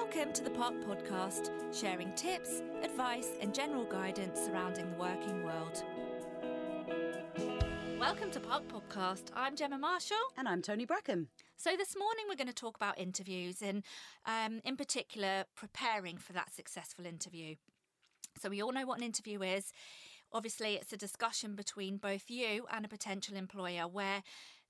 Welcome to the Park Podcast, sharing tips, advice, and general guidance surrounding the working world. Welcome to Park Podcast. I'm Gemma Marshall. And I'm Tony Brackham. So, this morning we're going to talk about interviews and, um, in particular, preparing for that successful interview. So, we all know what an interview is. Obviously, it's a discussion between both you and a potential employer where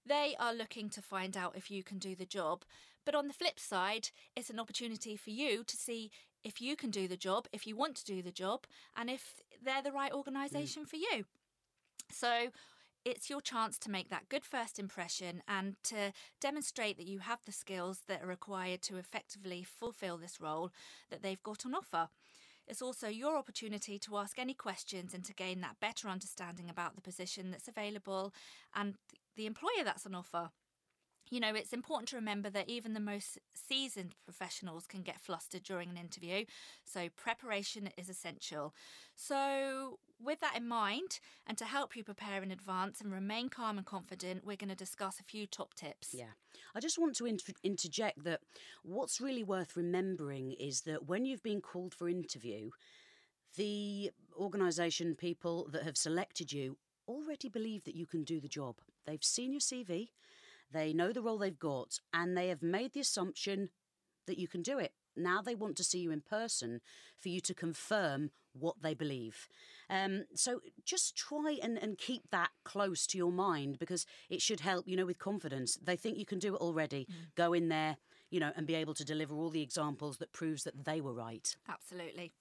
they are looking to find out if you can do the job. But on the flip side, it's an opportunity for you to see if you can do the job, if you want to do the job, and if they're the right organisation mm. for you. So, it's your chance to make that good first impression and to demonstrate that you have the skills that are required to effectively fulfill this role that they've got on offer. It's also your opportunity to ask any questions and to gain that better understanding about the position that's available and the employer that's on offer you know, it's important to remember that even the most seasoned professionals can get flustered during an interview. So, preparation is essential. So, with that in mind, and to help you prepare in advance and remain calm and confident, we're going to discuss a few top tips. Yeah. I just want to inter- interject that what's really worth remembering is that when you've been called for interview, the organisation people that have selected you already believe that you can do the job. They've seen your CV, they know the role they've got, and they have made the assumption that you can do it. Now they want to see you in person for you to confirm what they believe. Um, so just try and, and keep that close to your mind because it should help, you know, with confidence. They think you can do it already. Mm. Go in there, you know, and be able to deliver all the examples that proves that they were right. Absolutely.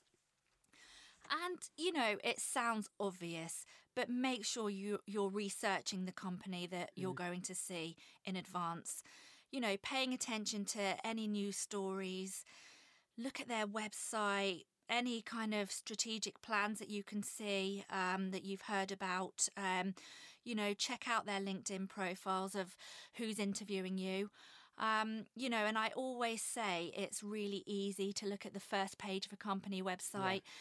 And you know, it sounds obvious, but make sure you you're researching the company that you're mm. going to see in advance. You know, paying attention to any news stories, look at their website, any kind of strategic plans that you can see um, that you've heard about. Um, you know, check out their LinkedIn profiles of who's interviewing you. Um, you know, and I always say it's really easy to look at the first page of a company website. Yeah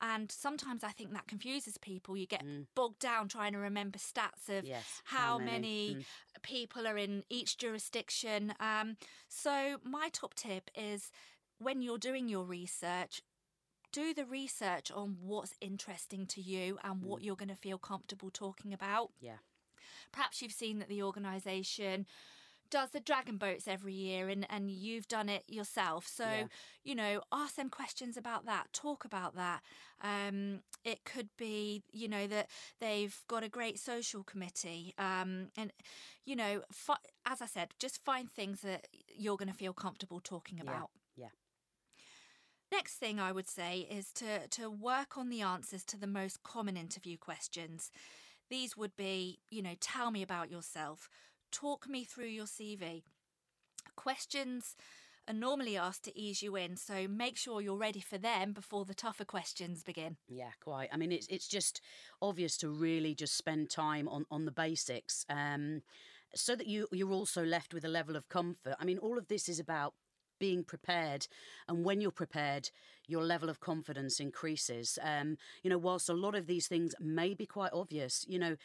and sometimes I think that confuses people. You get mm. bogged down trying to remember stats of yes, how, how many, many mm. people are in each jurisdiction. Um, so, my top tip is when you're doing your research, do the research on what's interesting to you and what mm. you're going to feel comfortable talking about. Yeah. Perhaps you've seen that the organisation does the dragon boats every year and, and you've done it yourself. So, yeah. you know, ask them questions about that, talk about that. Um, it could be, you know, that they've got a great social committee. Um, and, you know, fi- as I said, just find things that you're going to feel comfortable talking about. Yeah. yeah. Next thing I would say is to, to work on the answers to the most common interview questions. These would be, you know, tell me about yourself talk me through your CV. Questions are normally asked to ease you in, so make sure you're ready for them before the tougher questions begin. Yeah, quite. I mean, it's it's just obvious to really just spend time on on the basics, um, so that you you're also left with a level of comfort. I mean, all of this is about being prepared and when you're prepared your level of confidence increases um, you know whilst a lot of these things may be quite obvious you know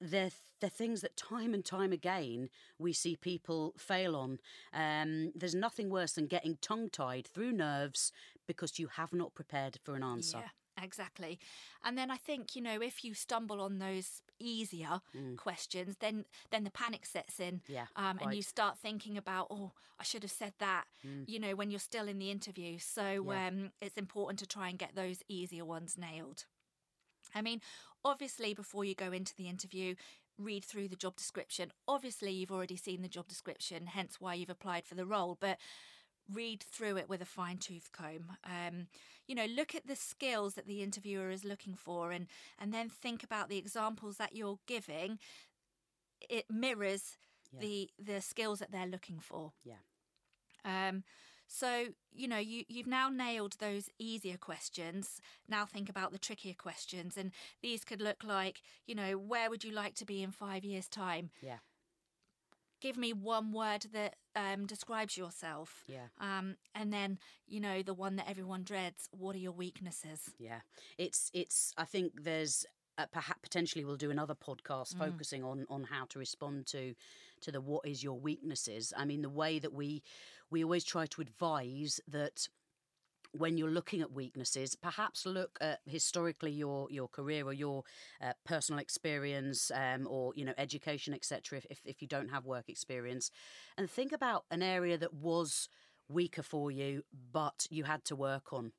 they're, they're things that time and time again we see people fail on. Um, there's nothing worse than getting tongue tied through nerves because you have not prepared for an answer. Yeah. Exactly. And then I think, you know, if you stumble on those easier mm. questions, then then the panic sets in. Yeah. Um, and you start thinking about, oh, I should have said that, mm. you know, when you're still in the interview. So yeah. um, it's important to try and get those easier ones nailed. I mean, obviously, before you go into the interview, read through the job description. Obviously, you've already seen the job description, hence why you've applied for the role, but read through it with a fine tooth comb. Um, you know, look at the skills that the interviewer is looking for and, and then think about the examples that you're giving. It mirrors yeah. the the skills that they're looking for. Yeah. Um, so, you know, you, you've now nailed those easier questions. Now think about the trickier questions. And these could look like, you know, where would you like to be in five years' time? Yeah. Give me one word that um, describes yourself. Yeah. Um, and then, you know, the one that everyone dreads. What are your weaknesses? Yeah. It's, it's, I think there's uh, perhaps potentially we'll do another podcast mm. focusing on on how to respond to to the what is your weaknesses. I mean, the way that we we always try to advise that when you're looking at weaknesses, perhaps look at historically your your career or your uh, personal experience um, or you know education, etc. If, if you don't have work experience, and think about an area that was weaker for you, but you had to work on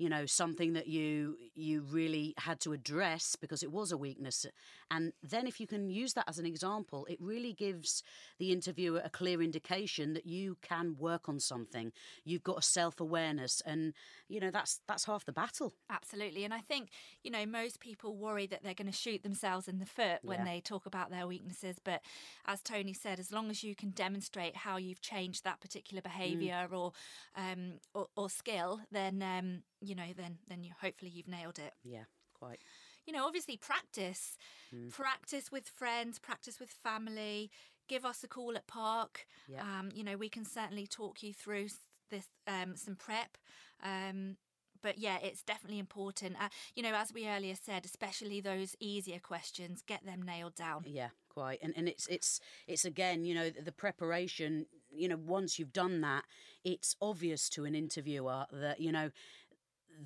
you know something that you you really had to address because it was a weakness. And then if you can use that as an example it really gives the interviewer a clear indication that you can work on something. You've got a self-awareness and you know that's that's half the battle. Absolutely. And i think you know most people worry that they're going to shoot themselves in the foot when yeah. they talk about their weaknesses. But as tony said as long as you can demonstrate how you've changed that particular behavior mm. or, um, or, or skill then um, you know, then then you hopefully you've nailed it. Yeah, quite. You know, obviously practice, mm. practice with friends, practice with family. Give us a call at Park. Yeah. Um, you know, we can certainly talk you through this um, some prep. Um, but yeah, it's definitely important. Uh, you know, as we earlier said, especially those easier questions, get them nailed down. Yeah, quite. And and it's it's it's again, you know, the, the preparation. You know, once you've done that, it's obvious to an interviewer that you know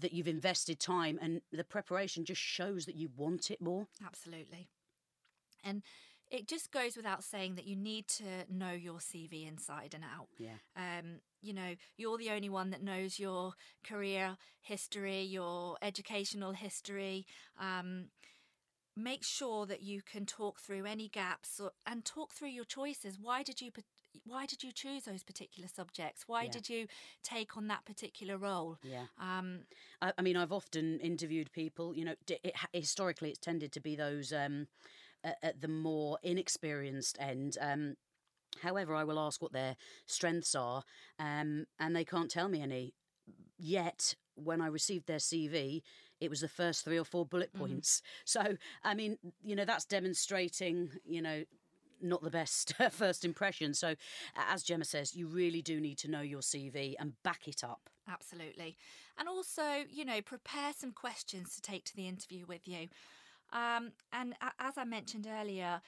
that you've invested time and the preparation just shows that you want it more. Absolutely. And it just goes without saying that you need to know your CV inside and out. Yeah. Um, you know, you're the only one that knows your career history, your educational history. Um, make sure that you can talk through any gaps or, and talk through your choices. Why did you why did you choose those particular subjects? Why yeah. did you take on that particular role? Yeah. Um, I, I, mean, I've often interviewed people. You know, it, historically, it's tended to be those um, at, at, the more inexperienced end. Um, however, I will ask what their strengths are, um, and they can't tell me any. Yet, when I received their CV, it was the first three or four bullet mm-hmm. points. Mm-hmm. So, I mean, you know, that's demonstrating, you know, not the best first impression. So, as Gemma says, you really do need to know your CV and back it up. Absolutely. And also, you know, prepare some questions to take to the interview with you. Um, and as I mentioned earlier,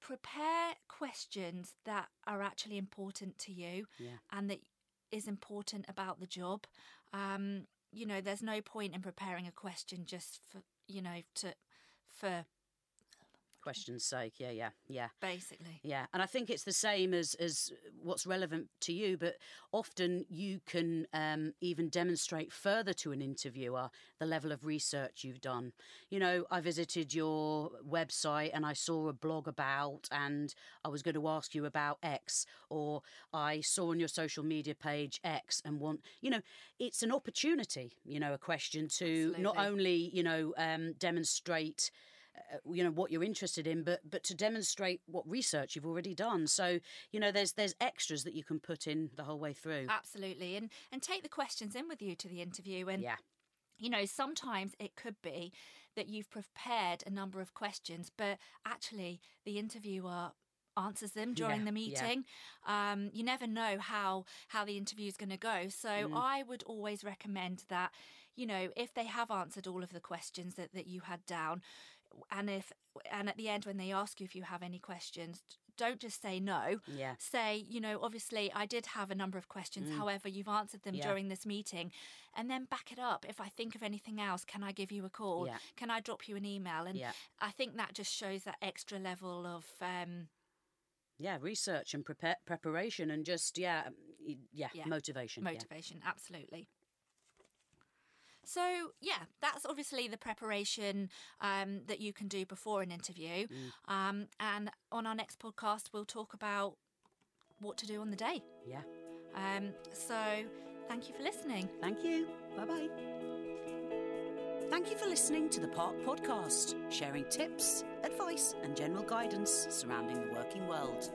prepare questions that are actually important to you yeah. and that is important about the job. Um, you know, there's no point in preparing a question just for, you know, to for question's sake. Yeah, yeah, yeah. Basically. Yeah, and I think it's the same as as what's relevant to you, but often you can um, even demonstrate further to an interviewer the level of research you've done. You know, I visited your website and I saw a blog about, and I was going to ask you about X, or I saw on your social media page X, and want you know, it's an opportunity. You know, a question to Absolutely. not only you know um, demonstrate uh, you know what you're interested in but but to demonstrate what research you've already done so you know there's there's extras that you can put in the whole way through absolutely and and take the questions in with you to the interview and yeah you know, sometimes it could be that you've prepared a number of questions, but actually the interviewer answers them during yeah, the meeting. Yeah. Um, you never know how how the interview is going to go. So mm. I would always recommend that, you know, if they have answered all of the questions that, that you had down, and if and at the end when they ask you if you have any questions don't just say no yeah say you know obviously i did have a number of questions mm. however you've answered them yeah. during this meeting and then back it up if i think of anything else can i give you a call yeah. can i drop you an email and yeah. i think that just shows that extra level of um, yeah research and prepare, preparation and just yeah yeah, yeah. motivation motivation absolutely so, yeah, that's obviously the preparation um, that you can do before an interview. Mm. Um, and on our next podcast, we'll talk about what to do on the day. Yeah. Um, so, thank you for listening. Thank you. Bye bye. Thank you for listening to the Park Podcast, sharing tips, advice, and general guidance surrounding the working world.